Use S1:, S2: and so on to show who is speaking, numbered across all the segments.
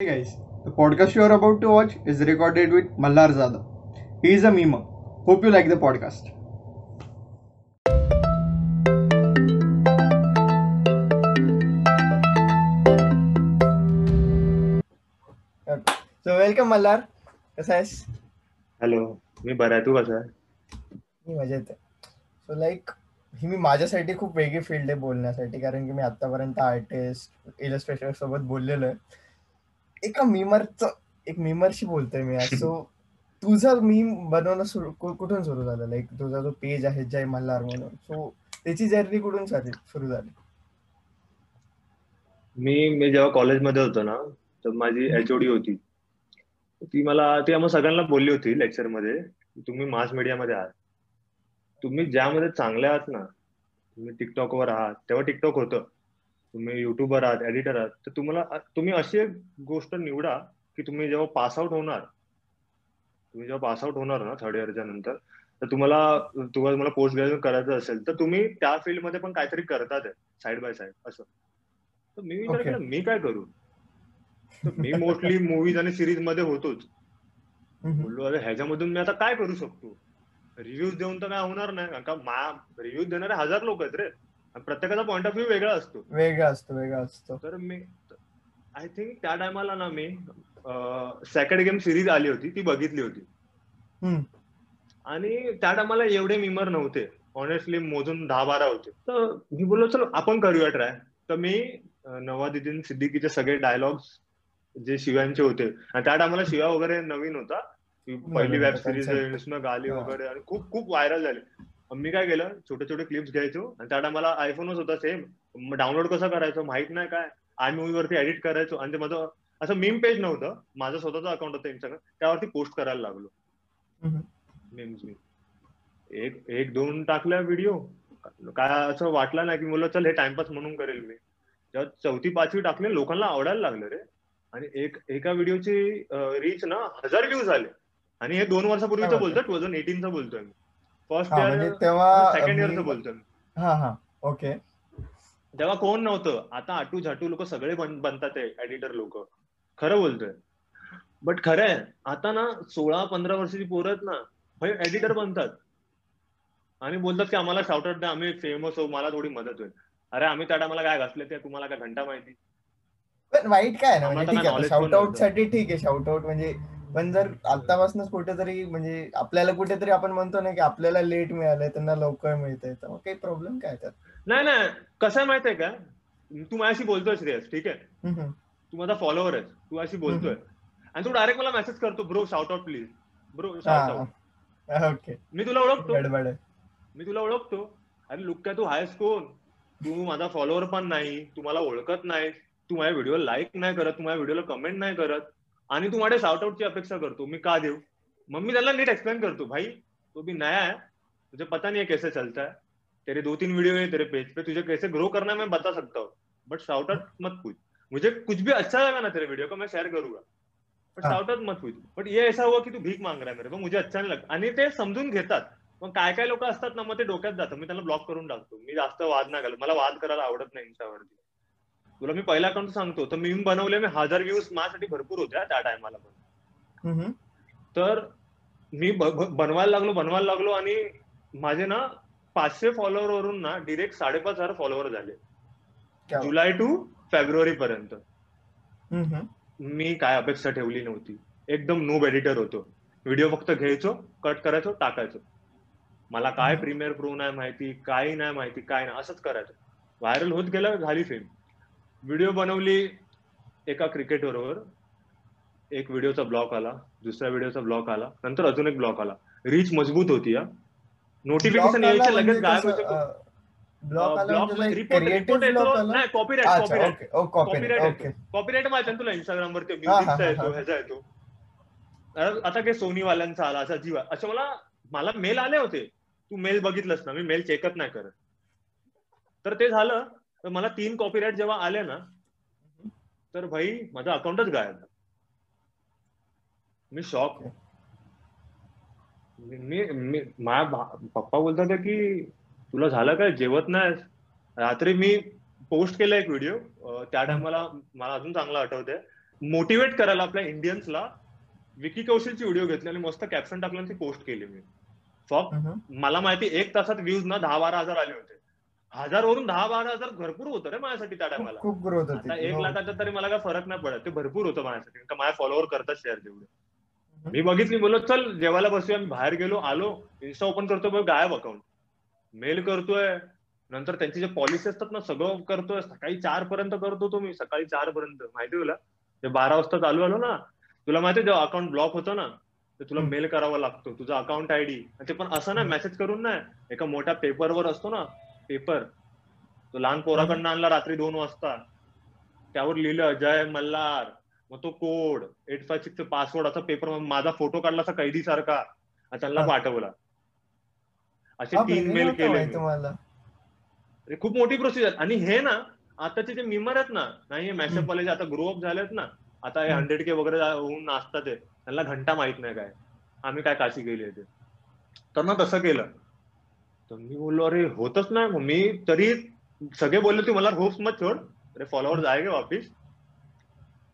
S1: Hey guys, the podcast you are about to watch is recorded with Mallar Zada. He is a memer. Hope you like the podcast.
S2: So welcome Malhar कसा आहेस
S3: hello मी बरा आहे. तू कसा आहे?
S2: मी मजेत आहे. So like he मी माझ्यासाठी खूप वेगळी फील्ड आहे बोलण्यासाठी कारण की मी आतापर्यंत आर्टिस्ट इलस्ट्रेटर सोबत बोललेलो आहे. एका मीमरचं एक मीमरशी बोलतोय मी आज. सो तुझं मीम बनवणं सुरू कुठून सुरू झालं? लाईक तुझा जो पेज आहे जय मल्हार म्हणून. सो त्याची जर्नी कुठून सुरू झाली?
S3: मी मी जेव्हा कॉलेजमध्ये होतो ना तर माझी एचओडी होती. ती मला ती आम्हाला सगळ्यांना बोलली होती लेक्चरमध्ये तुम्ही मास मीडियामध्ये आहात. तुम्ही ज्यामध्ये चांगले आहात ना तुम्ही टिकटॉकवर आहात. तेव्हा टिकटॉक होतं. तुम्ही युट्यूबर आहात एडिटर आहात तर तुम्हाला तुम्ही अशी एक गोष्ट निवडा की तुम्ही जेव्हा पास आउट होणार तुम्ही जेव्हा पास आउट होणार ना थर्ड इयरच्या नंतर तर तुम्हाला तुम्हाला तुम्हाला पोस्ट ग्रॅज्युएट करायचं असेल तर तुम्ही त्या फील्डमध्ये पण काहीतरी करतात साईड बाय साईड असं. तर मी विचार. केला मी काय करू? तर मी मोस्टली मूवीज आणि सिरीजमध्ये होतोच. बोललो अरे ह्याच्यामधून मी आता काय करू शकतो? रिव्ह्यूज देऊन तर काय होणार नाही का रिव्ह्यूज देणारे हजार लोक आहेत रे. प्रत्येकाचा पॉईंट ऑफ व्ह्यू वेगळा असतो.
S2: वेगळा असतो वेगळा असतो.
S3: तर मी आय थिंक त्या टायमाला ना मी सेकंड गेम सिरीज आली होती ती बघितली होती. आणि त्या टायमाला एवढे मिमर नव्हते. ऑनेस्टली मोजून दहा बारा होते. तर मी बोललो चल आपण करूया ट्राय तर मी अं, नवाजुद्दीन सिद्दीकीचे सगळे डायलॉग्स जे शिव्यांचे होते आणि त्या टायमाला शिवा वगैरे नवीन होता. पहिली वेब सिरीज गाली. वगैरे आणि खूप खूप व्हायरल झाली. मी काय केलं छोटे छोटे क्लिप्स घ्यायचो आणि त्या टायमाला आयफोनच होता सेम डाउनलोड कसं करायचं माहीत नाही काय. आय मूवी वरती एडिट करायचो आणि ते माझं असं मीम पेज नव्हतं. माझं स्वतःचं अकाउंट होतं इंस्टाग्राम त्यावरती पोस्ट करायला लागलो. मीम्स मी. एक एक दोन टाकल्या व्हिडिओ काय असं वाटलं नाही की मुलं चल हे टाइमपास म्हणून करेल मी. जेव्हा चौथी पाचवी टाकले लोकांना आवडायला लागलं रे. आणि एक एका व्हिडिओची रीच ना हजार व्ह्यूज आले. आणि हे दोन वर्षापूर्वीचं बोलतोय टू थाउजंड एटीनचं बोलतोय मी. फर्स्ट
S2: हा म्हणजे
S3: इयर
S2: तेव्हा
S3: सेकंड इयरचं
S2: मी हा हा. ओके
S3: तेव्हा कोण नव्हतं? आता आटू झाटू लोक सगळे बन- बनतात एडिटर लोक. खरं बोलतोय. बट खरं आहे आता ना सोळा पंधरा वर्षाची पोरं आहेत ना भाई एडिटर बनतात. आणि बोलतात की आम्हाला शाउटआउट द्या आम्ही फेमस होऊ मला थोडी मदत होईल. अरे आम्ही त्या टायमाला काय घासले ते? तुम्हाला काय घंटा माहिती?
S2: पण वाईट काय ना
S3: आम्हाला
S2: म्हणजे शाउट आउट. साठी ठीक आहे शाउट आउट म्हणजे पण जर आतापासूनच कुठेतरी म्हणजे आपल्याला कुठेतरी आपण म्हणतो ना की आपल्याला लेट मिळालंय त्यांना लवकर मिळतंय तर मग काही प्रॉब्लेम काय त्यात?
S3: नाही नाही. कसं आहे माहितीये का? तू माझ्याशी बोलतोय श्रेयस ठीक आहे. तू माझा फॉलोअर आहेस. तू अशी बोलतोय. आणि तू डायरेक्ट मला मेसेज करतो bro shout out please bro shout out
S2: okay
S3: मी तुला ओळखतो.
S2: आहे.
S3: मी तुला ओळखतो. अरे लुक काय तू आहेस कोण? तू माझा फॉलोअर पण नाही. तू मला ओळखत नाही तू माझ्या व्हिडिओ लाईक नाही करत. तू माझ्या व्हिडिओला कमेंट नाही करत. आणि तू माझ्या शाउट ची अपेक्षा करतो. मी का देऊ? मग मी त्याला नीट एक्सप्लेन करतो. भाई तो भी नया है तुझे पता नहीं है कैसे चलता है. तेरे दो तीन वीडियो है तेरे पेज पे. तुझे कैसे ग्रो करना है मैं बता सकता हूँ. बट शाउट आउट मत पूछ मुझे कुछ भी अच्छा लगा ना तेरे वीडियो का मैं शेयर करूंगा. बट. शाउट आउट मत पूछ बट ये ऐसा हुआ की तू भीक मांग रहा है मेरे को मुझे अच्छा नहीं लगता आणि ते समजून घेतात. मग काय काय लोक असतात ना मग ते डोक्यात जातं. मी त्यांना ब्लॉक करून टाकतो. मी जास्त वाद नाही घालत. मला वाद करायला आवडत नाही इंस्टावरती तुला मी पहिला अकाउंट सांगतो. तर मी बनवले मी हजार व्ह्यूज माझ्यासाठी भरपूर होत्या त्या टायमाला पण. तर मी बनवायला लागलो बनवायला लागलो आणि माझे ना पाचशे फॉलोअर वरून ना डिरेक्ट साडेपाच हजार फॉलोअर झाले.
S2: क्या
S3: जुलै टू फेब्रुवारी पर्यंत. मी काय अपेक्षा ठेवली नव्हती. एकदम नूब एडिटर होतो. व्हिडिओ फक्त घ्यायचो कट करायचो टाकायचो. मला काय. प्रीमियर प्रो नाही माहिती काही नाही माहिती काय नाही असंच करायचं. व्हायरल होत गेलं झाली फेम व्हिडिओ बनवली एका क्रिकेट बरोबर. एक व्हिडिओचा ब्लॉक आला दुसऱ्या व्हिडिओचा ब्लॉक आला नंतर अजून एक ब्लॉक आला. रीच मजबूत होती या नोटिफिकेशन
S2: Block आला
S3: यायचे लगेच
S2: म्हणजे
S3: गायब
S2: म्हणजे
S3: कॉपीराईट
S2: अच्छा
S3: माहिती आहे ना तुला इंस्टाग्राम वरती म्युझिकचा येतो. ह्याचा येतो. आता काही सोनी वाल्यांचा आला असा जीवा असं मला मला मेल आले होते. तू मेल बघितलंस ना मी मेल चेकच नाही करत. तर ते झालं तर मला तीन कॉपीराईट जेव्हा आले ना तर भाई माझा अकाउंटच गायब मी शॉक मी मी माझ्या पप्पा बोलतात की तुला झालं काय? जेवत नाहीस. रात्री मी पोस्ट केला एक व्हिडिओ त्या टायमाला मला अजून चांगलं आठवतंय. मोटिवेट करायला आपल्या इंडियन्सला विकी कौशलची व्हिडिओ घेतली आणि मस्त कॅप्शन टाकलं आणि ती पोस्ट केली मी.
S2: हम्म.
S3: मला माहिती एक तासात व्ह्यूज ना दहा बारा हजार आले होते. हजार वरून दहा बारा हजार भरपूर होतं रे माझ्यासाठी त्या टायमाला.
S2: खूप ग्रोथ होती.
S3: एक
S2: हो.
S3: लाखाचा तरी मला काय फरक नाही पडत. ते भरपूर होतं माझ्यासाठी. माझ्या फॉलोअर करतात शेअर तेवढे. मी बघितली बोललो चल जेवायला बसूया मी बाहेर गेलो आलो इन्स्टा ओपन करतो गायब अकाउंट मेल करतोय. नंतर त्यांची जे पॉलिसी असतात ना सगळं करतोय. सकाळी चार पर्यंत करतो तो मी सकाळी चार पर्यंत. माहिती तुला? ते बारा वाजता चालू आलो ना तुला माहिती जेव्हा अकाउंट ब्लॉक होतं ना तर तुला. मेल करावा लागतो तुझा अकाउंट आयडी ते पण असं ना. मेसेज करून नाही. एका मोठ्या पेपरवर असतो ना पेपर तो लहान पोराकडनं आणला रात्री दोन वाजता. त्यावर लिहिलं अजय मल्हार मग तो code eight five six password असा पेपर माझा फोटो काढला असा कैदी सारखा त्यांना. पाठवला. असे तीन मेल केले खूप मोठी प्रोसिजर आणि हे ना आताचे जे मिमर आहेत ना नाही. मॅशअप वाले जे आता ग्रो अप झालेत ना आता हे. हंड्रेड के वगैरे होऊन नाचतात त्यांना घंटा माहीत नाही काय. आम्ही काय काशी केली ते. तर ना तसं केलं. तर मी बोललो अरे होतच नाही. मग मी तरी सगळे बोलले तू मला होप्स मत छोड अरे फॉलोअर जायगे वापिस.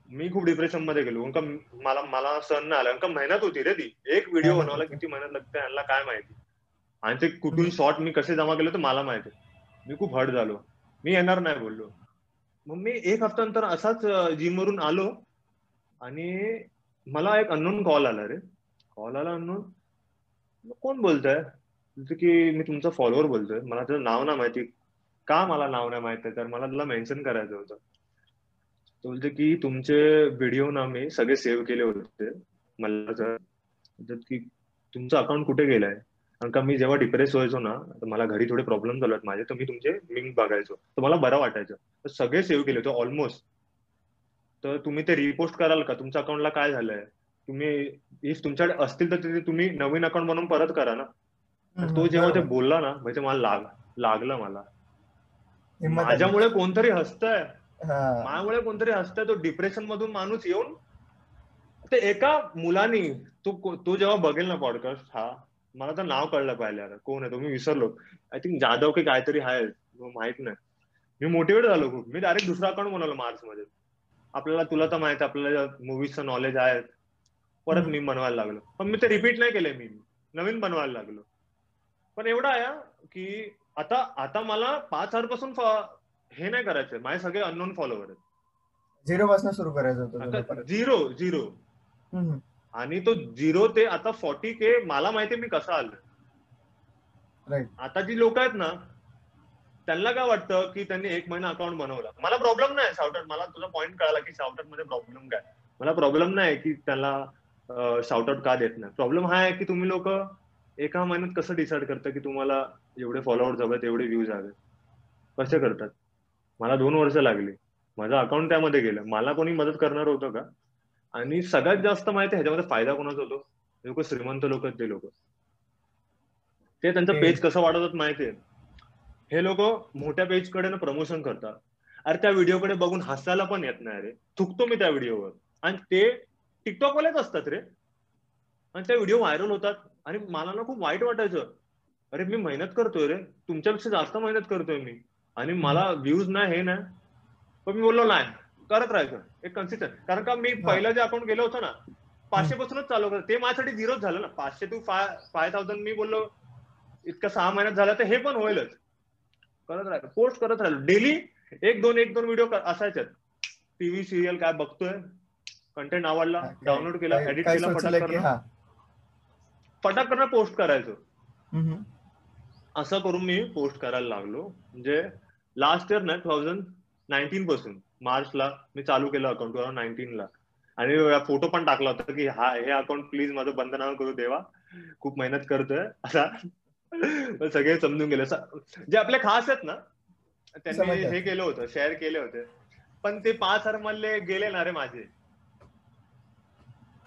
S3: मी खूप डिप्रेशनमध्ये गेलो. का मला मला सण नाही आला. का मेहनत होती रे ती. एक व्हिडिओ बनवायला. किती मेहनत लागते यांना काय माहिती. आणि ते कुठून. शॉर्ट मी कसे जमा केले ते मला माहिती. मी खूप हर्ट झालो. मी येणार नाही बोललो. मग मी एक हफ्त्यानंतर असाच जिम वरून आलो. आणि मला एक अननोन कॉल आला रे. कॉल आला अननोन कोण बोलतोय? जसं की मी तुमचा फॉलोअर बोलतोय. मला त्याचं नाव नाही माहिती. का मला नाव नाही माहिती तर मला तुला मेन्शन करायचं होतं. तो बोलतो की तुमचे व्हिडिओ ना मी सगळे सेव्ह केले होते. मला की तुमचं अकाउंट कुठे गेलाय? कारण का मी जेव्हा डिप्रेस व्हायचो ना तर मला घरी थोडे प्रॉब्लेम झाले माझे तर मी तुमचे लिंक बघायचो. तर मला बरं वाटायचं. तर सगळे सेव्ह केले होते ऑलमोस्ट तर तुम्ही ते रिपोस्ट कराल का? तुमच्या अकाउंटला काय झालंय? तुम्ही इफ तुमच्याकडे असतील तर ते तुम्ही नवीन अकाउंट बनवून परत करा ना. तर तो जेव्हा ते. बोलला ना म्हणजे मला लाग लागलं मला. माझ्यामुळे कोणतरी हसतंय.
S2: हा.
S3: माझ्यामुळे कोणतरी हसतंय तो डिप्रेशन मधून माणूस येऊन ते एका मुलानी तो तो जेव्हा बघेल ना पॉडकास्ट हा मला तर नाव कळलं यार. कोण आहे तो? मी विसरलो. आय थिंक जाधव की काहीतरी आहे माहीत नाही. मी मोटिवेट झालो खूप. मी डायरेक्ट दुसरा अकाउंट बनवलं मार्च मध्ये. आपल्याला तुला तर माहीत आहे, आपल्याला मुव्हीजचं नॉलेज आहे परत. मी बनवायला लागलो. पण मी ते रिपीट नाही केले मी. नवीन बनवायला लागलो. पण एवढं आहे की आता आता मला पाच हजारपासून हे नाही करायचं माझे सगळे अननोन फॉलोवर आहेत.
S2: झिरो पासून सुरू करायचं.
S3: Zero zero. आणि तो झिरो ते आता फॉर्टी के मला माहितीये मी कसं
S2: Right.
S3: आता जी लोक आहेत ना त्यांना काय वाटतं की त्यांनी एक महिना अकाउंट बनवला? मला प्रॉब्लेम नाही शाउटआउट मला तुझा पॉईंट कळाला की शाउटआउटमध्ये प्रॉब्लेम काय? मला प्रॉब्लेम नाही की त्याला शाउटआउट का देत नाही. प्रॉब्लेम हा आहे की तुम्ही लोक एका महिन्यात कसं डिसाईड करता की तुम्हाला एवढे फॉलोअर्स हवेत एवढे व्ह्यूज हवे? कसे करतात? मला दोन वर्ष लागली. माझं अकाउंट त्यामध्ये गेलं. मला कोणी मदत करणार होतं का? आणि सगळ्यात जास्त माहिती ह्याच्यामध्ये फायदा कोणाचा होतो? लोक श्रीमंत लोक ते लोक. ते त्यांचं पेज कसं वाढवतात माहितीये हे लोक मोठ्या पेजकडे ना प्रमोशन करतात. अरे त्या व्हिडिओकडे बघून हसायला पण येत नाही रे. थुकतो मी त्या व्हिडिओवर आणि ते टिकटॉक वालेच असतात रे. आणि त्या व्हिडिओ व्हायरल होतात. आणि मला ना खूप वाईट वाटायचं. अरे मी मेहनत करतोय रे. तुमच्यापेक्षा जास्त मेहनत करतोय मी. आणि मला व्ह्यूज नाही हे नाही पण मी बोललो नाही करत राहायचं. एक कन्सिस्टंट कारण का मी पहिलं जे अकाउंट गेलो होतो ना पाचशे पासूनच चालू करत ते माझ्यासाठी झिरोच झालं ना. पाचशे टू फाय फाय थाउजंड मी बोललो इतकं सहा महिन्यात झालं तर हे पण होईलच. करत राहायचं. पोस्ट करत राहिलो डेली एक दोन एक दोन व्हिडिओ असायच्यात. टीव्ही सिरियल काय बघतोय. कंटेंट आवडला. डाउनलोड केला एडिट केला करणं पोस्ट करायचो. असं करून मी पोस्ट करायला लागलो. म्हणजे लास्ट इयर ना टू थाउजंड नाईन्टीन पासून मार्चला मी चालू केलं अकाउंट टू थाउजंड नाईन्टीनला आणि फोटो पण टाकला होता की हा हे अकाउंट प्लीज माझं बंद नाव करू देवा. खूप मेहनत करतोय. असा पण सगळे समजून गेले. जे आपले खास आहेत ना त्यांनी. हे केलं होतं शेअर केले होते. पण ते पाच हजार मधले गेले ना रे माझे.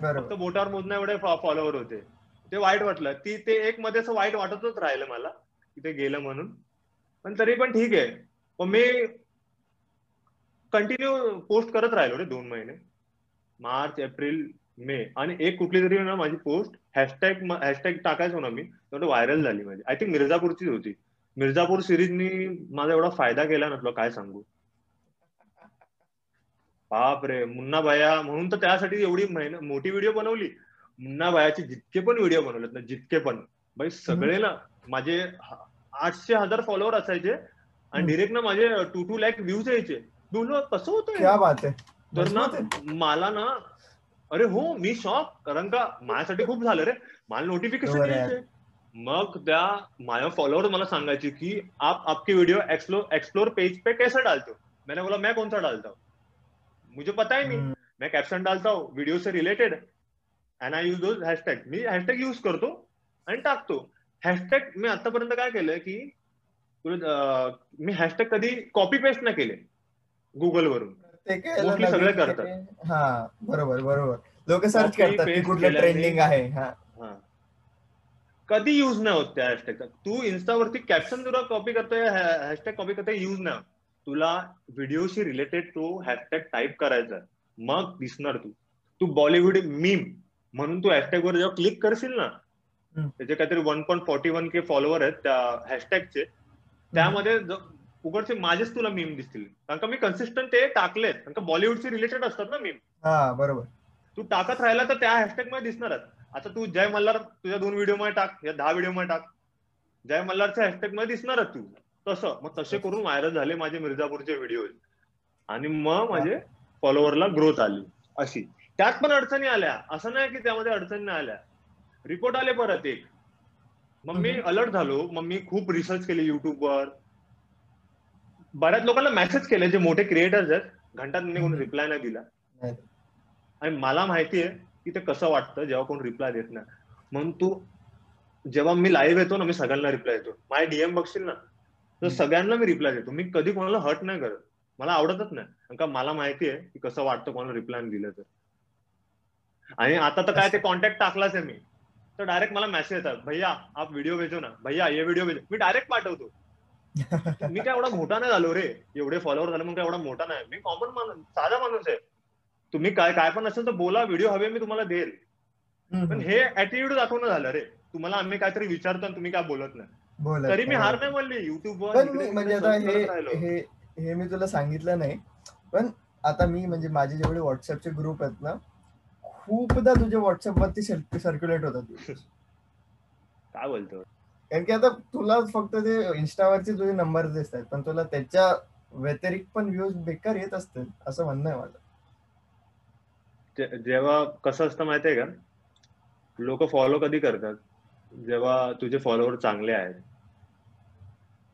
S3: फक्त बोटावर मोजण्या एवढे फॉलोअर होते. ते वाईट वाटलं. ती ते एक मध्ये असं वाईट वाटतच राहिलं मला तिथे गेलं म्हणून. पण तरी पण ठीक आहे. मग मी कंटिन्यू पोस्ट करत राहिलो रे दोन महिने. March April May. आणि एक कुठली तरी ना माझी पोस्ट हॅशटॅग हॅशटॅग टाकायचो ना मी तेवढं व्हायरल झाली माझी. आय थिंक मिर्झापूरचीच होती. मिर्झापूर सिरीजनी माझा एवढा फायदा केला नसलो काय सांगू. बाप रे मुन्ना भाया म्हणून तर त्यासाठी एवढी मोठी व्हिडिओ बनवली. मुन्ना भायाचे जितके पण व्हिडिओ बनवलेत ना जितके पण बाई सगळे ना माझे आठशे हजार फॉलोअर असायचे आणि. डिरेक्ट ना माझे टू टू लॅक व्ह्यूज यायचे. बोललो कसं होतं
S2: क्या बात आहे.
S3: तर ना. मला ना अरे हो मी शॉक कारण का माझ्यासाठी खूप झालं रे. मला नोटिफिकेशन. यायचे. मग त्या माझ्या फॉलोअर मला सांगायचे की आप आपकी वीडियो एक्सप्लोर एक्सप्लोर पेज पे कैसे डालते हो? मैंने बोला मैं कौन सा डालता हूँ? मुझे पता ही नहीं. मैं कैप्शन डालता हूँ video say related and I use those hashtag me hashtag use करतो आणि टाकतो. हॅशटॅग मी आतापर्यंत काय केलंय की मी हॅशटॅग कधी कॉपी पेस्ट नाही केले. गुगल वरून.
S2: ते काय याला
S3: Mostly सगळे करतात.
S2: हा बरोबर बरोबर. लोक सर्च करतात कुठलं ट्रेंडिंग आहे.
S3: कधी युज नाही होत त्या हॅशटॅगचा तू इन्स्टावरती कॅप्शन तुला कॉपी करतोय हॅशटॅग कॉपी करतोय युज नाही तुला व्हिडिओशी रिलेटेड तो हॅशटॅग टाईप करायचा मग दिसणार तू. तू बॉलिवूड मीम म्हणून तू हॅशटॅग वर जेव्हा क्लिक करशील ना. त्याचे काहीतरी one point forty one K follower आहेत त्या हॅशटॅगचे त्यामध्ये उघडचे माझेच तुला मीम दिसतील. कारण का मी कन्सिस्टंट ते टाकलेत. कारण का बॉलिवूडचे रिलेटेड असतात ना मीम
S2: हा बरोबर.
S3: तू टाकत राहिला तर त्या हॅशटॅगमध्ये दिसणारच आता तू जय मल्हार तुझ्या दोन व्हिडिओमध्ये टाक या दहा व्हिडिओमध्ये टाक. जय मल्हारच्या हॅशटॅगमध्ये दिसणारच तू. तसं. मग तसे करून व्हायरल झाले माझे मिर्झापूरचे व्हिडिओ आणि मग माझे फॉलोअरला ग्रोथ आली. अशी. त्यात पण अडचणी आल्या. असं नाही की त्यामध्ये अडचणी नाही आल्या. रिपोर्ट आले परत एक. मग मी. अलर्ट झालो. मग मी खूप रिसर्च केली युट्यूबवर बऱ्याच लोकांना मेसेज केले जे मोठे क्रिएटर्स आहेत. घंटा त्यांनी कोणी. रिप्लाय नाही दिला. आणि मला माहिती आहे की ते कसं वाटतं जेव्हा कोण रिप्लाय देत नाही. म्हणून तू जेव्हा मी लाईव्ह येतो ना मी सगळ्यांना रिप्लाय देतो. माझे डीएम बघशील ना तर. सगळ्यांना मी रिप्लाय देतो. मी कधी कोणाला हर्ट नाही करत. मला आवडतच नाही. कारण का मला माहिती आहे की कसं वाटतं कोणाला रिप्लाय दिलं तर. आणि आता तर काय ते कॉन्टॅक्ट टाकलाच आहे मी. तर डायरेक्ट मला मेसेज येतात भैया आप व्हिडिओ भेजो ना. भैया ये व्हिडिओ भेजो. मी डायरेक्ट पाठवतो. मी काय एवढा मोठा नाही झालो रे. एवढे फॉलोअर झाले मग काय एवढा मोठा नाही. मी कॉमन माणूस साधा माणूस आहे. तुम्ही काय काय पण असेल तर बोला व्हिडिओ हवे मी तुम्हाला देईल. पण हे ऍटिट्यूड दाखवणं झालं रे. तुम्हाला आम्ही काहीतरी विचारतो आणि तुम्ही काय बोलत नाही. तरी मी. हार नाही म्हणली युट्यूबवर
S2: म्हणजे आता हे मी तुला सांगितलं नाही. पण आता मी म्हणजे माझे जेवढे व्हॉट्सअपचे ग्रुप आहेत ना खूपदा तुझ्या व्हॉट्सअप वरती सर्क्युलेट होतात
S3: काय बोलतो?
S2: कारण की आता तुला फक्त ते इन्स्टावरचे तुझे नंबर दिसतात पण तुला त्याच्या व्यतिरिक्त पण व्ह्यूज बेकार येत असतील असं म्हणणं आहे माझं.
S3: जेव्हा कसं असतं माहितीये का? लोक फॉलो कधी करतात? जेव्हा तुझे फॉलोअर चांगले आहेत.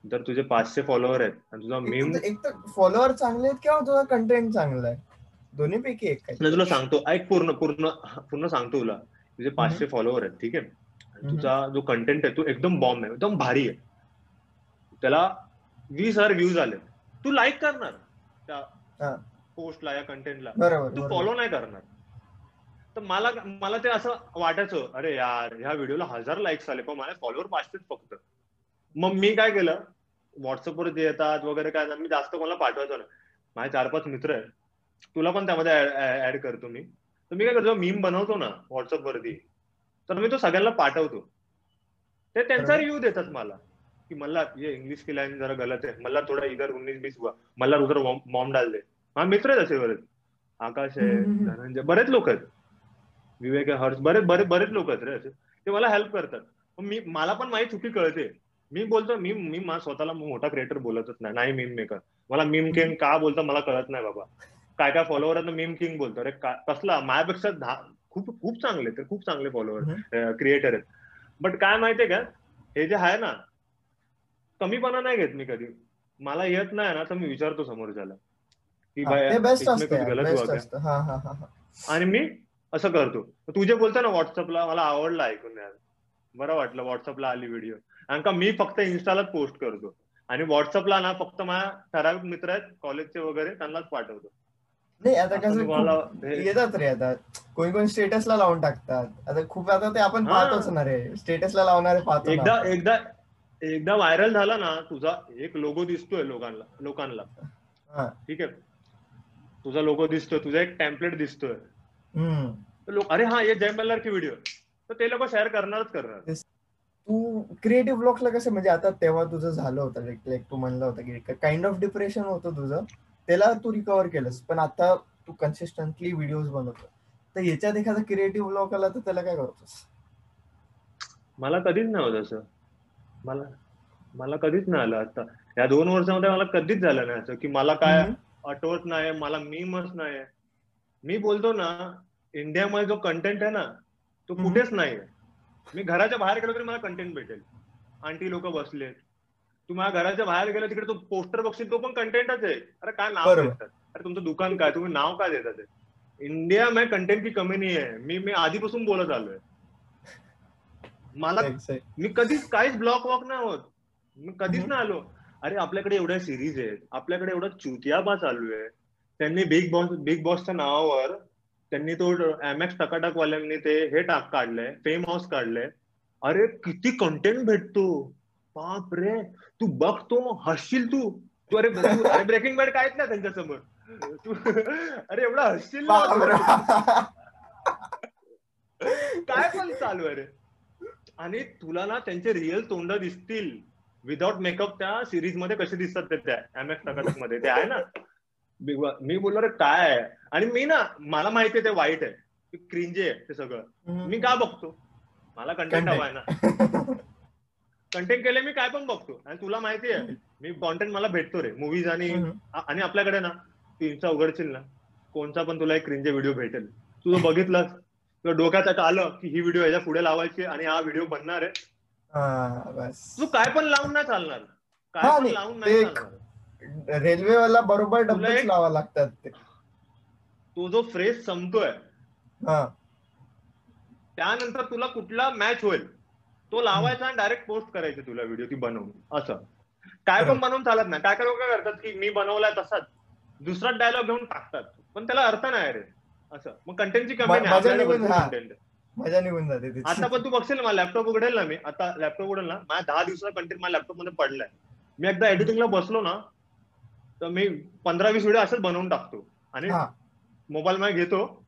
S3: जर तुझे पाचशे फॉलोअर आहेत आणि तुझा मीम
S2: एक तर फॉलोअर चांगले आहेत किंवा तुझा कंटेंट चांगला आहे? दोन्ही पैकी एक
S3: नाही तुला सांगतो. ऐक पूर्ण पूर्ण पूर्ण सांगतो तुला. तुझे पाचशे फॉलोअर आहेत ठीक आहे. तुझा जो कंटेंट आहे तो एकदम बॉम्ब आहे. एकदम भारी आहे. त्याला वीस हजार व्ह्यूज आले. तू लाईक करणार. त्या पोस्टला या कंटेंटला तू. फॉलो नाही करणार. तर मला मला ते असं वाटायचं अरे यार ह्या व्हिडिओला हजार लाईक्स आले पण माझे फॉलोअर पाचशेच फक्त. मग मी काय केलं? व्हॉट्सअपवर जे येतात वगैरे काय मी जास्त कोणाला पाठवायचो ना माझे चार पाच मित्र आहेत. तुला पण त्यामध्ये ऍड करतो मी. तर मी काय करतो मीम बनवतो ना व्हॉट्सअप वरती तर मी तो सगळ्यांना पाठवतो. ते त्यांचा. रिव्ह्यू देतात मला. की मला ये इंग्लिश की लाईन जरा गलत है मला थोडा इधर उन्नीस बीस हुआ मला उधर मॉम डाल दे हा मित्र आहेत असे बरेच. आकाश आहे. धनंजय बरेच लोक आहेत. विवेक आहे, हर्ष बरेच बरेच बरेच लोक आहेत रे असे. ते मला हेल्प करतात. मी मला पण माझी चुकी कळते. मी बोलतो मी मी स्वतःला मोठा क्रिएटर बोलतच नाही. मीम मेकर मला मीम किंग का बोलतो मला कळत नाही बाबा. काय काय फॉलोअर मीम किंग बोलतो. अरे कसला? माझ्यापेक्षा दहा खूप खूप चांगले ते खूप चांगले फॉलोअर क्रिएटर आहेत. बट काय माहितीये का? हे जे आहे ना कमीपणा नाही घेत मी कधी. मला येत नाही ना तर मी विचारतो समोरच्याला की
S2: हा,
S3: गलत
S2: हा हा हा हा.
S3: आणि मी असं करतो. तू जे बोलतो ना व्हॉट्सअपला मला आवडलं ऐकून यार. बरं वाटलं व्हॉट्सअपला आली व्हिडिओ कारण का मी फक्त इन्स्टालाच पोस्ट करतो. आणि व्हॉट्सअपला ना फक्त माझ्या ठराविक मित्र आहेत कॉलेजचे वगैरे त्यांनाच पाठवतो.
S2: नाही आता कसं येतात रे आता. कोणी कोणी स्टेटसला लावून टाकतात. आता खूप आता ते आपण. पाहतोच ना रे. स्टेटसला लावणारे पाहतो
S3: एकदा. एकदा एकदा व्हायरल झाला ना तुझा एक लोगो दिसतोय लोकांना लोकांना. ठीक आहे? तुझा लोगो दिसतोय तुझा एक टेम्पलेट दिसतोय. लोक अरे हा ये जय मल्हार की व्हिडिओ तर ते लोक शेअर करणारच करणार.
S2: तू क्रिएटिव्ह ब्लॉक्सला कसं म्हणजे आता तेव्हा तुझं झालं होतं लाईक तू म्हणलं होतं की काइंड ऑफ डिप्रेशन होतं तुझं. त्याला तू रिकव्हर केलंस. पण आता तू कन्सिस्टंटली व्हिडिओज बनवतो तर याच्यात एखादा क्रिएटिव्ह ब्लॉक आला तर त्याला काय करतोस?
S3: मला कधीच नाही होत असं. मला मला कधीच नाही आलं आता. या दोन वर्षामध्ये मला कधीच झालं नाही असं. की मला काय. आठवत नाही मला मीमच नाही. मी बोलतो ना इंडियामध्ये जो कंटेंट आहे ना तो. कुठेच नाही मी घराच्या बाहेर गेलो तरी मला कंटेंट भेटेल. आंटी लोक बसलेत. तू माझ्या घराच्या बाहेर गेला तिकडे तो पोस्टर बघशील तो पण कंटेंटच आहे. अरे काय नाव. देतात? अरे तुमचं दुकान काय? तुम्ही नाव काय देतात? इंडिया में कंटेंट की कमी नाही आहे. मी मी आधीपासून बोलत आलोय. मला. मी कधीच काहीच ब्लॉक वॉक नाही होत. मी कधीच. नाही आलो. अरे आपल्याकडे एवढ्या सिरीज आहेत. आपल्याकडे एवढा चुतियाबा चालू आहे. त्यांनी बिग बॉस बिग बॉसच्या नावावर त्यांनी तो एम एक्स टकाटक वाल्यांनी ते हे टाक काढलंय फेम हाऊस काढलंय. अरे किती कंटेंट भेटतो. बाप रे तू बघतो हसशील तू. तू अरे अरे ब्रेकिंग बॅड काहीच नाही त्यांच्यासमोर. तू अरे एवढा हसशील ना. काय पण चालू आहे रे. आणि तुला ना त्यांचे रिअल तोंड दिसतील. विदाउट मेकअप त्या सिरीजमध्ये कसे दिसतात ते त्या एम एस टकाटकमध्ये. ते आहे ना. मी बोललो रे काय आहे? आणि मी ना मला माहिती आहे ते वाईट आहे. क्रिंजे आहे ते सगळं. मी का बघतो? मला कंटेंट. हवाय ना. कंटेंट केले मी काय पण बघतो. आणि तुला माहिती आहे मी कॉन्टेंट मला भेटतो रे. मूवीज आणि आणि आपल्याकडे ना तू इन्स्टा उघडशील ना कोणता पण तुला एक क्रिंजे व्हिडिओ भेटेल. तू तो बघितलास तुला डोक्यात आता आलं की ही व्हिडिओ याच्यापुढे लावायची आणि हा व्हिडिओ बनणार आहे. तू काय पण लावून नाही चालणार. काय पण लावून नाही चालणार.
S2: रेल्वेवाला बरोबर लावा लागतात ते.
S3: तो जो फ्रेश संपतोय त्यानंतर तुला कुठला मॅच होईल? तो लावायचा आणि डायरेक्ट पोस्ट करायची तुला व्हिडिओ ती बनवून. असं. काय पण. बनवून चालत नाही. काय काय लोक करतात की मी बनवलाय तसाच. दुसरा डायलॉग घेऊन टाकतात. पण त्याला अर्थ नाही रे. असं. मग कंटेंटची कमी नाही.
S2: मजा निघून- जाते.
S3: आता पण तू बघशील ना लॅपटॉप उघडेल ना मी. आता लॅपटॉप उघडेल ना. माझ्या दहा दिवसाचा कंटेंट माझ्या लॅपटॉपमध्ये पडलाय. मी एकदा एडिटिंगला बसलो ना तर मी पंधरा वीस व्हिडिओ असंच बनवून टाकतो. आणि. मोबाईल मध्ये घेतो.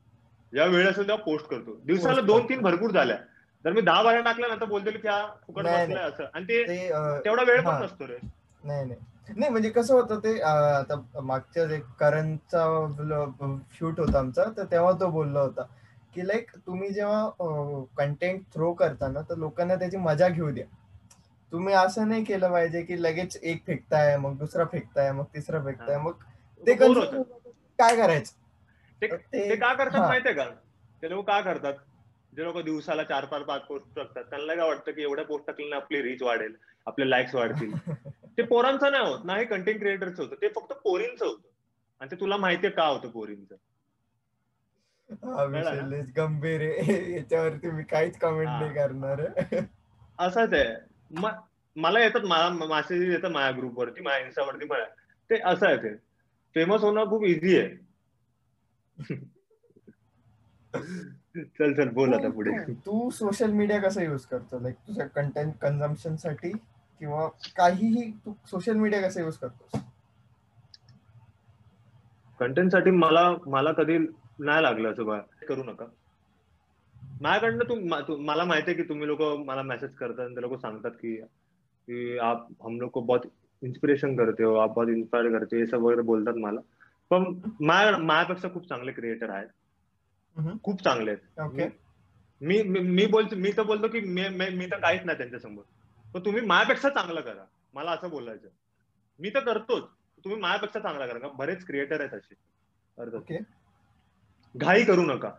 S3: या वेळ असेल तेव्हा पोस्ट करतो. दिवसाला दोन. तीन भरपूर झाल्या. तर मी दहा बारा टाकल्या ना तर बोलतील की हा फुकट बसलाय असं. आणि ते तेवढा वेळ पण. नसतो रे.
S2: नाही नाही. नाही म्हणजे कसं होतं ते आता मागच्या एक करणचा शूट होता आमचा तर तेव्हा तो बोलला होता की लाईक तुम्ही जेव्हा कंटेंट थ्रो करता ना तर लोकांना त्याची मजा घेऊ द्या. तुम्ही असं नाही केलं पाहिजे की लगेच एक फेकताय मग दुसरा फेकताय मग तिसरा फेकताय मग ते. काय करायचं?
S3: ते का करतात. माहितीये का? ते लोक का करतात? जे लोक दिवसाला चार पाच पाच पोस्ट टाकतात त्यांना काय वाटतं की एवढ्या पोस्ट टाकल्याने आपली रीच वाढेल आपले लाईक्स वाढतील? ते पोरांचं नाही होत नाही कंटेंट क्रिएटरचं होतं. ते फक्त पोरींचं होतं. आणि ते तुला माहितीये का होतं पोरींचं?
S2: हा
S3: ना?
S2: गंभीर याच्यावरती मी काहीच कमेंट
S3: हा.
S2: नाही करणार.
S3: असंच आहे. मला येतात मला मेसेज येतात माझ्या ग्रुपवरती माझ्या इन्स्टावरती आहे. ते असं आहे ते. फेमस होणं खूप इझी आहे. चल चल बोल आता पुढे.
S2: तू- सोशल मीडिया कसा युज करतो? लाईक तुझ्या कंटेंट कन्झम्पशनसाठी किंवा काहीही तू सोशल मीडिया कसा युज करतोस?
S3: कंटेंटसाठी मला मला कधी नाही लागलं असं बा. करू नका. माझ्याकडनं तू मला माहिती आहे की तुम्ही लोक मला मेसेज करतात ते लोक सांगतात की की आप हम लोग को बहुत इन्स्पिरेशन करते हो आप बहुत इन्स्पायर करते हो हे सब वगैरे बोलतात मला. पण माझ्या माझ्यापेक्षा खूप चांगले क्रिएटर आहेत. खूप चांगले आहेत.
S2: ओके.
S3: मी मी बोलतो मी तर बोलतो की मी तर काहीच नाही त्यांच्यासमोर पण तुम्ही माझ्यापेक्षा चांगलं करा. मला असं बोलायचं मी तर करतोच. तुम्ही माझ्यापेक्षा चांगला करा. का बरेच क्रिएटर आहेत असे. घाई करू नका.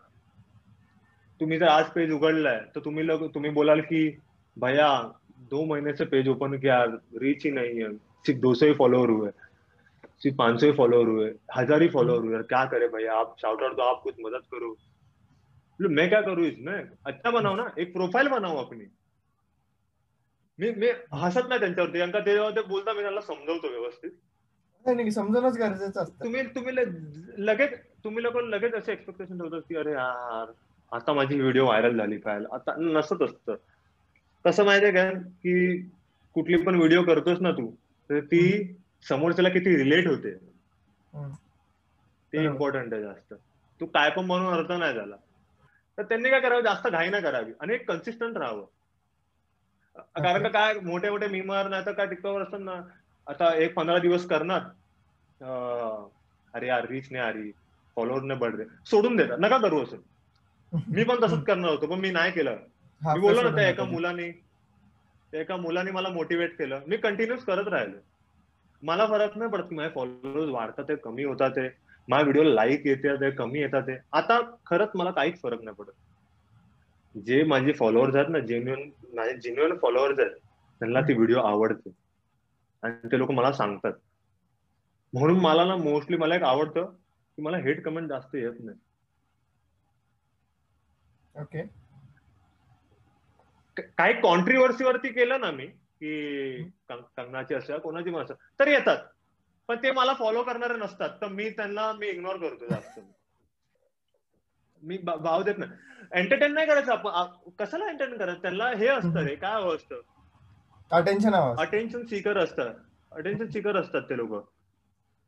S3: तुम्ही जर आज पेज उघडलाय तर तुम्ही लोग तुम्ही बोलाल की भैया दो महीने से पेज ओपन किया रीच ही नहीं है. सिर्फ दो सौ ही फॉलोअर हुए. सिर्फ पांच सौ ही फॉलोअर हुए हजार ही फॉलोअर हुए क्या करे भैया आप शाउट आउट दो आप कुछ मदद करो। मैं क्या करूँ इसमें? अच्छा बनाओ ना एक प्रोफाईल बनाओ अपनी। मी मी हसत नाही त्यांच्यावरती कारण का ते जेव्हा ते बोलता मी त्यांना समजवतो व्यवस्थित.
S2: समजणच गरजेचं असतं.
S3: तुम्ही तुम्ही लगेच तुम्ही लोक लगेच असे एक्सपेक्टेशन ठेवतात की अरे यार आता माझी व्हिडिओ व्हायरल झाली पाहिजे आता नसत असतं. कसं माहितीये का की कुठली पण व्हिडिओ करतोस ना तू तर ती समोरच्याला किती रिलेट होते. ते. इम्पॉर्टंट आहे जास्त. तू काय पण म्हणून अर्थ नाही झाला. तर त्यांनी काय करावं? जास्त घाई नाही करावी. आणि कन्सिस्टंट राहावं. कारण का काय? मोठे मोठे मीमर नाही तर काय टिकटॉकवर असतात ना. आता एक पंधरा दिवस करणार. अरे यार रीच नाही आ रही फॉलोअर ने बढ़ रहे सोडून देतात. नका करू असं. मी पण तसंच करणार होतो पण मी नाही केलं. मी बोललो ना त्या एका. मुलाने. एका मुलाने मला मोटिवेट केलं. मी कंटिन्युअस करत राहिलो. मला फरक नाही पडत की माझे फॉलोअर्स वाढतात ते कमी होतात ते माझ्या व्हिडिओ लाईक येते ते कमी येतात ते आता खरंच मला काहीच फरक नाही पडत. जे माझे फॉलोअर्स आहेत ना जेन्युअन माझे जेन्युअन फॉलोअर्स आहेत त्यांना ती व्हिडिओ आवडते. आणि ते लोक मला सांगतात. म्हणून मला ना मोस्टली मला एक आवडतं की मला हेट कमेंट जास्त येत नाही.
S2: ओके
S3: काही कॉन्ट्रीवर्सी वरती केलं ना मी की कंगनाची असं कोणाची पण असं तर येतात. पण ते मला फॉलो करणारे नसतात. तर मी त्यांना मी इग्नोर करतो जास्त. मी भाव देत नाही. एंटरटेन नाही करायचं आपण. कशाला एंटरटेन करायचं? त्यांना हे असतं रे. काय हवं असतं?
S2: अटेन्शन
S3: अटेन्शन सीकर असतात. अटेन्शन सीकर असतात ते लोक.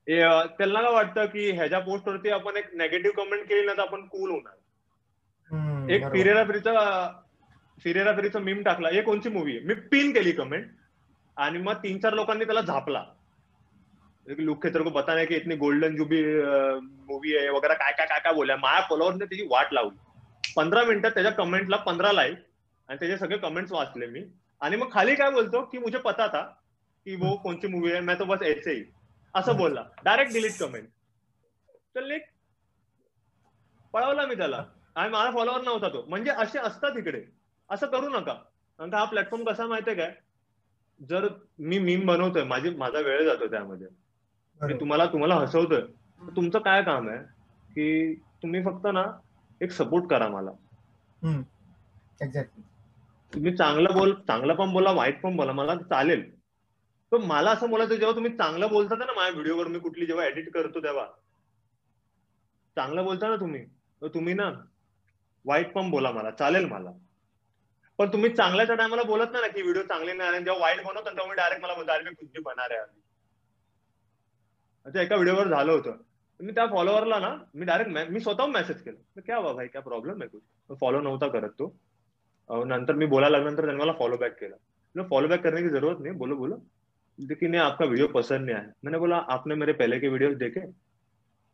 S3: त्यांना काय वाटतं की ह्याच्या पोस्ट वरती आपण एक नेगेटिव्ह कमेंट केली ना तर आपण कूल होणार. एक
S2: बरोबर.
S3: सिरेराफिरीचं मीम टाकला हे कोणची मूवी आहे? मी पिन केली कमेंट आणि मग तीन चार लोकांनी त्याला झापला. एक लोक तेरे को पता नाही की इतनी गोल्डन जुबी मूवी आहे वगैरे काय काय काय काय बोलल्या. माया फॉलोअरने त्याची वाट लावली. पंधरा मिनिटात त्याच्या कमेंटला पंधरा लाईक आणि त्याचे सगळे कमेंट्स वाचले मी. आणि मग खाली काय बोलतो की मुझे पता था की वो कोणची मूवी आहे मैं तो बस ऐसे ही. असं बोलला. डायरेक्ट डिलीट कमेंट चल एक पळवला मी त्याला. आणि माझा फॉलोअर नव्हता तो. म्हणजे असे असतात इकडे. असं करू नका. कारण का हा प्लॅटफॉर्म कसा माहितीये काय? जर मी मीम बनवतोय माझी माझा वेळ जातो त्यामध्ये. मी. तुम्हाला तुम्हाला हसवतोय. तर तुमचं काय काम आहे? की तुम्ही फक्त ना एक सपोर्ट करा मला.
S2: एक्झॅक्टली
S3: तुम्ही चांगलं बोल चांगलं पण बोला वाईट पण बोला. मला चालेल. पण मला असं बोलायचं जेव्हा तुम्ही चांगलं बोलता ना माझ्या व्हिडिओवर मी कुठली जेव्हा एडिट करतो तेव्हा. चांगलं बोलता ना तुम्ही. तुम्ही ना वाईट पण बोला मला. चालेल मला. पण तुम्ही चांगल्याच्या टायमाला बोलत ना की व्हिडिओ चांगले नाही आणि जेव्हा वाईट बनवतो तेव्हा मी डायरेक्ट मला बोलतो अरे, मी कुठली बनणार आहे अच्छा एका व्हिडिओवर झालं होतं. मी त्या फॉलोअरला ना, मी डायरेक्ट मी स्वतःहून मेसेज केलं. क्या हुआ भाई? क्या प्रॉब्लेम आहे कुछ? फॉलो नव्हता करत तो. नंतर मी बोलायला लागल्यानंतर त्यांनी मला फॉलो बॅक केला. फॉलो बैक करने की ज़रूरत नहीं. बोलो बोलो. देखिए नहीं, आपका वीडियो पसंद नहीं आया. मैंने बोला, आपने मेरे पहले के वीडियोस देखे?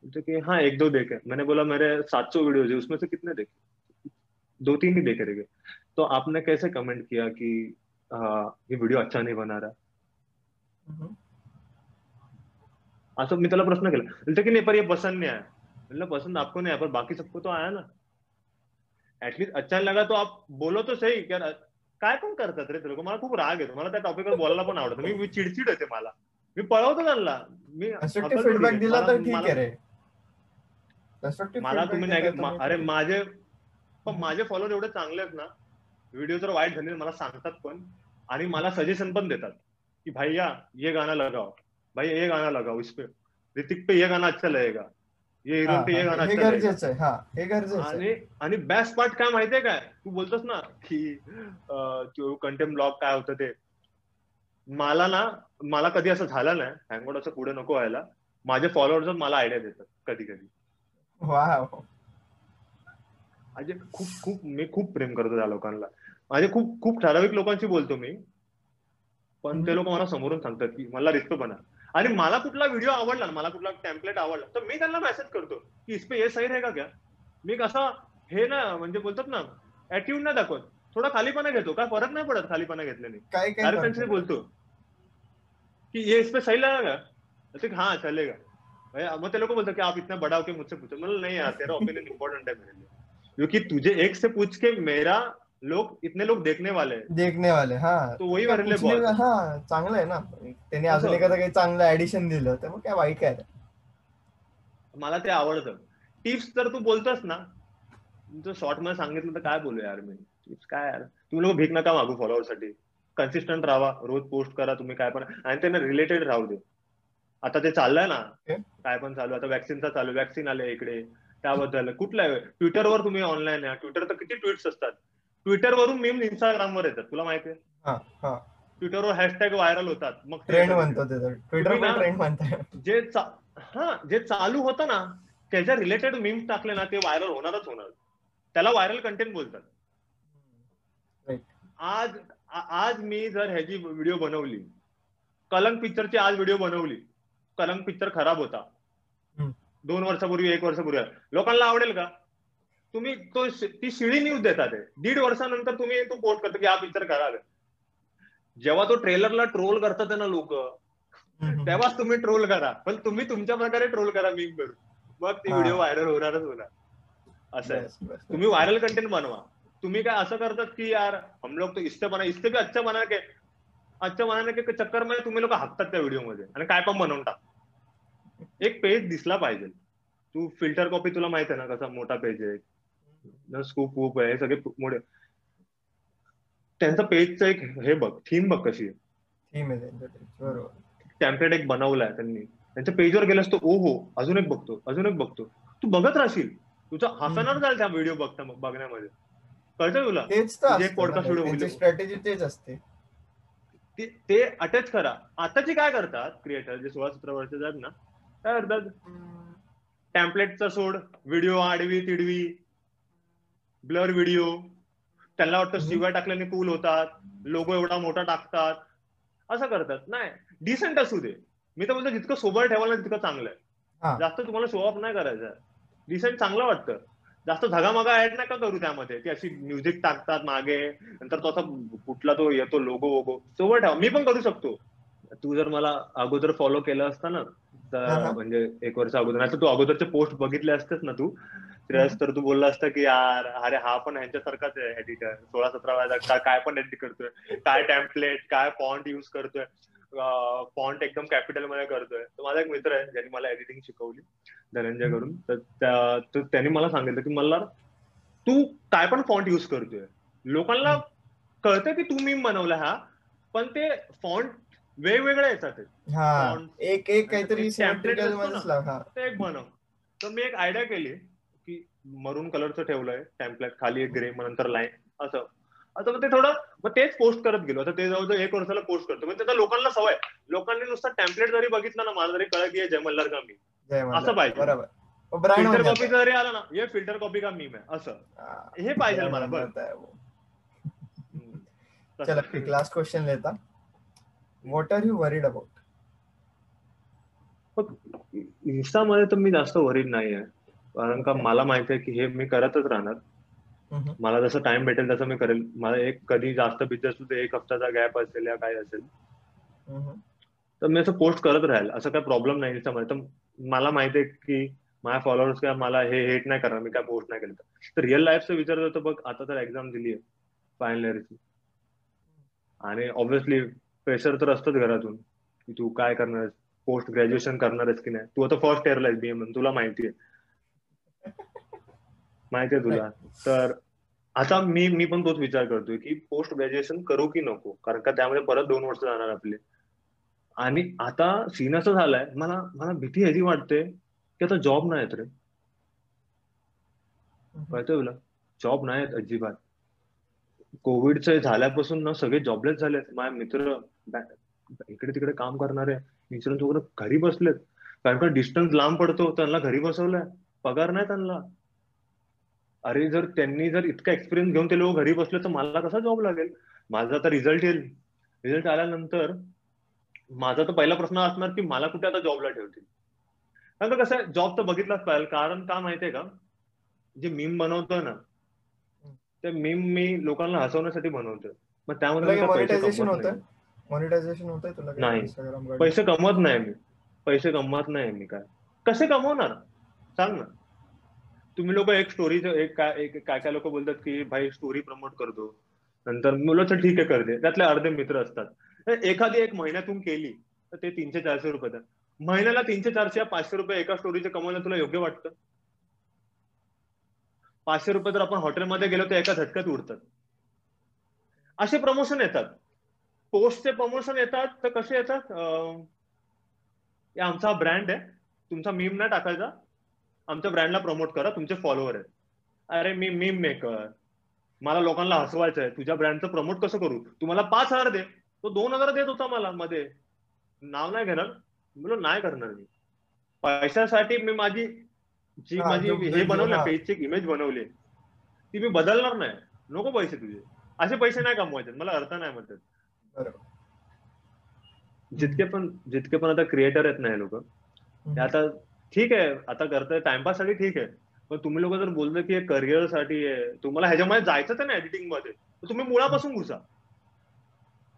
S3: तो कि हाँ एक दो देखे. मैंने बोला, मेरे 700 वीडियोस है, उसमें से कितने देखे? दो तीन ही देखे रह तो आपने कैसे कमेंट किया कि हाँ, ये वीडियो अच्छा नहीं बना रहा? असं मी त्याला प्रश्न केला बोलते की नहीं पर ये पसंद नहीं आया। मतलब पसंद आपको नहीं आया पर बाकी सबको तो आया ना। एटलीस्ट अच्छा लगा तो आप बोलो तो सही क्या काय पण करतात रे ते लोक मला खूप राग येतो. मला त्या टॉपिकवर बोलायला पण आवडतं. मी चिडचिड येते मला. मी पळवतो त्यांना. मी
S2: फीडबॅक दिला तर ठीक आहे रे.
S3: मला तुम्ही नाही अरे माझे पण माझे फॉलोअर एवढे चांगले आहेत ना व्हिडिओ जर वाईट झाले मला सांगतात पण आणि मला सजेशन पण देतात की भैया ये गाना लगाओ भाई ये गाना लगाओ इस पे. ऋतिक पे ये गाना अच्छा लगेगा. ये
S2: हा,
S3: हिरोइन पे ये
S2: हा,
S3: गाना
S2: हे
S3: अच्छा
S2: गरजेचं
S3: आणि आणि बेस्ट पार्ट काय माहितीये काय? तू बोलतोस ना की कंटेंट ब्लॉग काय होतं ते. मला ना मला कधी असं झालं नाही. हँगआउट असं पुढे नको व्हायला. माझे फॉलोअर्स मला आयडिया देतात कधी कधी खूप खूप मी खूप प्रेम करतो त्या लोकांना. माझे खूप खूप ठराविक लोकांशी बोलतो मी. पण ते लोक मला समोरून सांगतात की मला रिस्क बना. आणि मला कुठला व्हिडिओ आवडला ना मला कुठला टेम्पलेट आवडला तर मी त्यांना मेसेज करतो की इस पे ये सही रहेगा क्या? मी कसा हे ना म्हणजे बोलतात ना ऍटिट्यूड नाही दाखवत. थोडा खालीपणा घेतो. काय फरक नाही पडत खालीपणा घेतल्याने. त्यांच्याशी
S2: आहे?
S3: बोलतो. की ये इस पे सही लगेगा तो कि हाँ चलेगा. मग ते लोक बोलतात की आप इतना बड़ा होके मुझसे पूछो. मतलब नहीं यार तेरा ओपिनियन है मेरे लिए. क्योंकि तुझे एक से पूछ के मेरा लोग इतने लोग देखने वाले
S2: देखने वाले हा.
S3: तो वही बहुत है.
S2: चांगलं आहे ना. त्याने अजून. एखादं काही चांगलं ऍडिशन दिलं तर मग काय वाईट काय?
S3: मला ते आवडतं. टिप्स तर तू बोलतोस ना. तुमचं शॉर्टमध्ये सांगितलं तर काय बोलू यार मी? टिप्स काय यार? तुम्ही लोक भीक नका मागू फॉलोअरसाठी कन्सिस्टंट राहा रोज पोस्ट करा तुम्ही काय पण. आणि त्यांना रिलेटेड राहू दे. आता ते चाललंय ना. काय पण चालू आता वॅक्सिनचा चालू वॅक्सिन आले इकडे. त्याबद्दल. कुठलं ट्विटरवर तुम्ही ऑनलाईन आहे. ट्विटर तर किती ट्विट्स असतात. ट्विटरवरून मीम इंस्टाग्रामवर येतात. तुला माहिती आहे? ट्विटरवर हॅशटॅग व्हायरल होतात. मग
S2: ट्रेंड. म्हणतो ट्विटर
S3: जे हा जे चालू होतं ना त्याच्या रिलेटेड मीम्स टाकले ना ते व्हायरल होणारच होणार. त्याला व्हायरल कंटेंट बोलतात. आज आज मी जर ह्याची व्हिडिओ बनवली कलंक पिक्चरची आज व्हिडिओ बनवली कलंक पिक्चर खराब होता. दोन वर्षापूर्वी एक वर्षापूर्वी. लोकांना आवडेल का? तुम्ही तो ती शिळी न्यूज देतात. दीड वर्षानंतर तुम्ही तो पोस्ट करतो की हा पिक्चर करा जेव्हा तो ट्रेलरला ट्रोल करतात ना लोक. तेव्हाच तुम्ही ट्रोल करा. पण तुम्ही तुमच्या प्रकारे ट्रोल करा मी करून. मग ती. व्हिडिओ व्हायरल होणारच होणार. असं आहे. तुम्ही व्हायरल कंटेंट बनवा. तुम्ही काय असं करतात की यार हम लोग तो इससे बना इससे भी अच्छा बना के अच्छा बनाने के चक्करमध्ये तुम्ही लोक हाकतात त्या व्हिडिओमध्ये. आणि काय पण बनवून टाक. एक पेज दिसला पाहिजे. तू फिल्टर कॉपी तुला माहीत आहे ना कसा मोठा पेज आहे. स्कूप वूप आहे हे सगळे मोठे. त्यांचं पेजचं एक हे बघ थीम बघ कशी आहे. टेम्पलेट एक बनवलाय त्यांनी. त्यांच्या पेजवर गेलास तो ओ हो अजून एक बघतो अजून एक बघतो. तू बघत राहशील. तुझा हसणार जाईल त्या व्हिडिओ बघता बघण्यामध्ये. कळतं तुला?
S2: तेच. स्ट्रॅटेजी तेच असते.
S3: ते- अटॅच करा. आताची काय करतात क्रिएटर जे सोळा सतरा वर्षाचे आहेत ना काय करतात? टेम्पलेटचा सोड व्हिडिओ आडवी तिडवी ब्लर व्हिडिओ. त्यांना वाटतं. शिवाय टाकल्याने कूल होतात. लोगो एवढा मोठा टाकतात. असं करतात. नाही डिसेंट असू दे. मी तर बोलतो जितकं सोबत ठेवायला तितकं चांगलं
S2: हा.
S3: आहे जास्त तुम्हाला शो ऑफ नाही करायचं. डिसेंट चांगलं वाटतं. जास्त धगामगा ऍड नका करू त्यामध्ये? ती अशी म्युझिक टाकतात मागे. नंतर तो असा कुठला तो येतो लोगो वोगो सोबत ठेवा. मी पण करू शकतो. तू जर मला अगोदर फॉलो केलं असतं ना
S2: हा.
S3: म्हणजे एक वर्ष अगोदर. तर तू अगोदरचे पोस्ट बघितले असतेस ना तू? श्रेयस तर तू बोलला असता की यार अरे हा पण ह्यांच्यासारखाच आहे एडिटर सोळा सतरा वयाचा काय पण एडिट करतोय. काय टेम्पलेट काय फॉन्ट युज करतोय. फॉन्ट एकदम कॅपिटलमध्ये करतोय. तर माझा एक मित्र आहे ज्यांनी मला एडिटिंग शिकवली धनंजय त्या- तर त्यांनी मला सांगितलं की मला तू काय पण फॉन्ट युज करतोय. लोकांना कळतं की तू मी बनवला हा पण ते फॉन्ट वेगवेगळे येतात.
S2: हा. एक एक काहीतरी
S3: एक बनव. तर मी एक आयडिया केली की मरून कलरचं ठेवलंय टेम्पलेट खाली एक ग्रे मग नंतर लाईन असं. आता मग ते थोडं मग तेच पोस्ट करत गेलो. आता ते जवळजवळ एक वर्षाला पोस्ट करतो. म्हणजे त्याचा लोकांना सवय. लोकांनी नुसतं टेम्पलेट जरी बघितलं ना मला जरी कळलं की जय मल्हार का मी. असं पाहिजे. फिल्टर कॉपी जरी आला ना हे फिल्टर कॉपी का मी असं. हे पाहिजे मला. तसं.
S2: चला लास्ट क्वेश्चन लेता. What are you worried about
S3: इंस्टामध्ये तर मी जास्त वरीड नाही आहे कारण का मला माहिती आहे की हे मी करतच राहणार. मला जसं टाइम भेटेल तसं मी करेल. मला एक कधी जास्त बिझी असतो एक हफ्त्याचा गॅप असेल या काय असेल. तर मी असं पोस्ट करत राहील. असं काही प्रॉब्लेम नाही इंस्टामध्ये तर मला माहिती आहे की माझ्या फॉलोअर्स काय मला हे हेट नाही करणार. मी काय पोस्ट नाही केलं तर. रिअल लाईफचं विचारत होतं बघ आता तर एक्झाम दिली आहे फायनल इयरची आणि ऑब्व्हियसली प्रेशर तर असतंच घरातून की तू काय करणार पोस्ट ग्रॅज्युएशन करणार आहेस की नाही? तू आता फर्स्ट इयरला आहेस बीएम तुला माहिती आहे. माहिती आहे तुला. तर आता मी मी पण तोच विचार करतोय की पोस्ट ग्रॅज्युएशन करू की नको? कारण का त्यामध्ये परत दोन वर्ष जाणार आपले. आणि आता सीन असं झालाय मला मला भीती ह्याची वाटते की आता जॉब नाही येत रे. कळतोय तुला? जॉब नाही येत अजिबात कोविडचं झाल्यापासून ना सगळे जॉबलेस झालेत. माझे मित्र इकडे तिकडे काम करणारे इन्शुरन्स वगैरे घरी बसलेत. कारण का डिस्टन्स लांब पडतो त्यांना घरी बसवलंय. पगार नाही त्यांना. अरे जर त्यांनी जर इतका एक्सपिरियन्स घेऊन ते लोक घरी बसले तर मला कसा जॉब लागेल? माझा आता रिझल्ट येईल. रिझल्ट आल्यानंतर माझा तर पहिला प्रश्न असणार की मला कुठे आता जॉबला ठेवतील? कारण कसं आहे जॉब तर बघितलाच पाहिजे. कारण का माहितीये का? जे मीम बनवतोय ना ते मीम मी लोकांना हसवण्यासाठी बनवतोय. मग त्यामध्ये
S2: मॉनिटायझेशन होतं होतंय तुला
S3: नाही.
S2: इंस्टाग्राम
S3: पैसे कमवत नाही मी. पैसे कमवत नाही मी काय? कसे कमवणार? सांग ना. तुम्ही लोक एक स्टोरी एक काय एक काय काय लोक बोलतात की भाई स्टोरी प्रमोट करतो नंतर मुलं ठीक आहे करते त्यातले अर्धे मित्र असतात. तर एखादी एक महिन्यातून केली तर ते तीनशे चारशे रुपये. महिन्याला तीनशे चारशे या पाचशे रुपये एका स्टोरीचे कमवणं तुला योग्य वाटतं? पाचशे रुपये जर आपण हॉटेलमध्ये गेलो तर एका झटक्यात उडतात. असे प्रमोशन येतात. पोस्टचे प्रमोशन येतात तर कसे येतात? हे आमचा ब्रँड आहे. तुमचा मीम नाही टाकायचा. आमच्या ब्रँडला प्रमोट करा. तुमचे फॉलोअर आहेत. अरे मी मीम मेकर मला लोकांना हसवायचं आहे. तुझ्या ब्रँडचं प्रमोट कसं करू? तुम्हाला पाच हजार दे. तो दोन हजार देत होता मला मध्ये. नाव नाही घेणार. बोलो नाही करणार मी. पैशासाठी मी माझी जी माझी हे बनवलं. पेजची इमेज बनवली ती मी बदलणार नाही. नको पैसे तुझे. असे पैसे नाही कमवायचे. मला अर्थ नाही म्हणतात.
S2: बरोबर.
S3: जितके पण जितके पण आता क्रिएटर आहेत ना हे लोक ते आता ठीक आहे आता करतोय टाइमपाससाठी ठीक आहे. पण तुम्ही लोक जर बोलले की करिअरसाठी आहे तुम्हाला ह्याच्यामध्ये जायचं तर ना एडिटिंगमध्ये तुम्ही मुळापासून घुसा.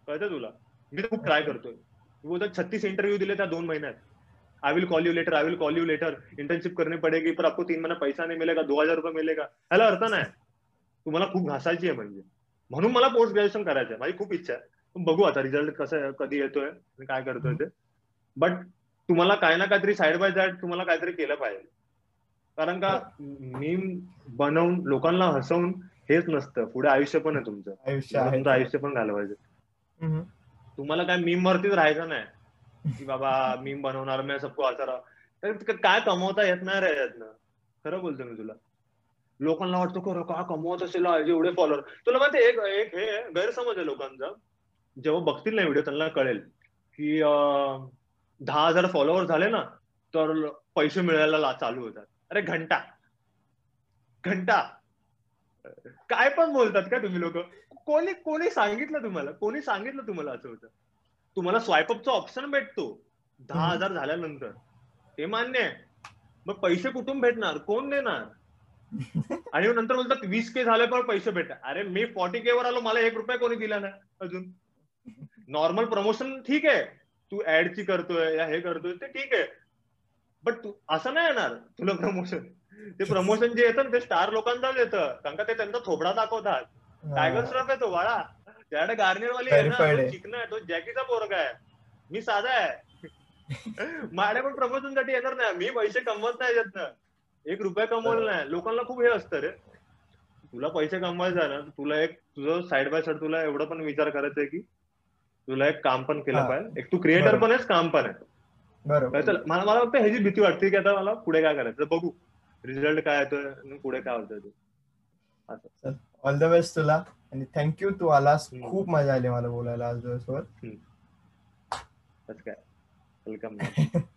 S3: कळतं तुला? मी तर खूप ट्राय करतोय. मी बोलतो छत्तीस इंटरव्यू दिले त्या दोन महिन्यात. I will call you later I will call you later internship करनी पडेगी पर आपको तीन महिना पैसा नाही मिलेगा दो हजार रुपये मिलेगा. ह्याला अर्थ नाही. तुम्हाला खूप घासायची आहे म्हणजे. म्हणून मला पोस्ट ग्रॅज्युएशन करायचं आहे माझी खूप इच्छा आहे. बघू आता रिझल्ट कसं कधी येतोय काय करतोय ते. बट तुम्हाला काय ना काहीतरी साईड बाय साईड तुम्हाला काहीतरी केलं पाहिजे. कारण का मीम बनवून लोकांना हसवून हेच नसतं. पुढे आयुष्य पण आहे तुमचं. तुमचं आयुष्य पण घालवायचं. तुम्हाला काय मीम वरतीच राहायचं नाही. की बाबा मीम बनवणार मी सबको राह तर काय कमवता येत नाही रे यातनं. खरं बोलतो मी तुला. लोकांना वाटतं खरं का कमवत असेल? एवढे फॉलोअर तुला माहिती एक एक हे गैरसमज आहे लोकांचा. जेव्हा बघतील ना व्हिडिओ त्यांना कळेल की दहा हजार फॉलोअर झाले ना तर पैसे मिळायला चालू होतात. अरे घंटा. घंटा. काय पण बोलतात का तुम्ही लोक? कोणी कोणी सांगितलं तुम्हाला? कोणी सांगितलं तुम्हाला असं होतं? तुम्हाला स्वायपअपचा ऑप्शन भेटतो. दहा. हजार झाल्यानंतर. ते मान्य आहे. मग पैसे कुठून भेटणार? कोण देणार? आणि नंतर बोलतात वीस के झाले पण पैसे भेटतात अरे मी फॉर्टी के वर आलो मला एक रुपया कोणी दिला नाही अजून. नॉर्मल प्रमोशन ठीक आहे. तू ऍडची करतोय या हे करतोय ते ठीक आहे. बट तू असं नाही येणार तुला प्रमोशन ते प्रमोशन जे येतं ना, ते स्टार लोकांचाच येतं. कारण का ते त्यांचा थोबडा दाखवतात. टायगर श्रॉफ आहे तो वाळा त्याकडे गार्नियर वाली आहे ना. चिकना आहे तो जॅकीचा पोरगा आहे. मी साधा आहे. माझ्या पण प्रमोशनसाठी येणार नाही. मी पैसे कमवत नाही याच्यातनं एक रुपया कमवला नाही. लोकांना खूप हे असतं रे. तुला पैसे कमवायचं ना तुला एक तुझं साईड बाय साईड तुला एवढं पण विचार करायचा आहे की तुला एक काम पण केलं. पाहिजे. एक तू क्रिएटर. पण आहेस काम पण आहे.
S2: बरोबर.
S3: मला मला फक्त ह्याची भीती वाटते की आता मला पुढे काय करायचं? बघू. रिझल्ट काय येतोय पुढे काय होतंय ते.
S2: ऑल द बेस्ट तुला. आणि थँक्यू तू आलास. खूप मजा आली मला बोलायला आज दिवसभर.
S3: काय. वेलकम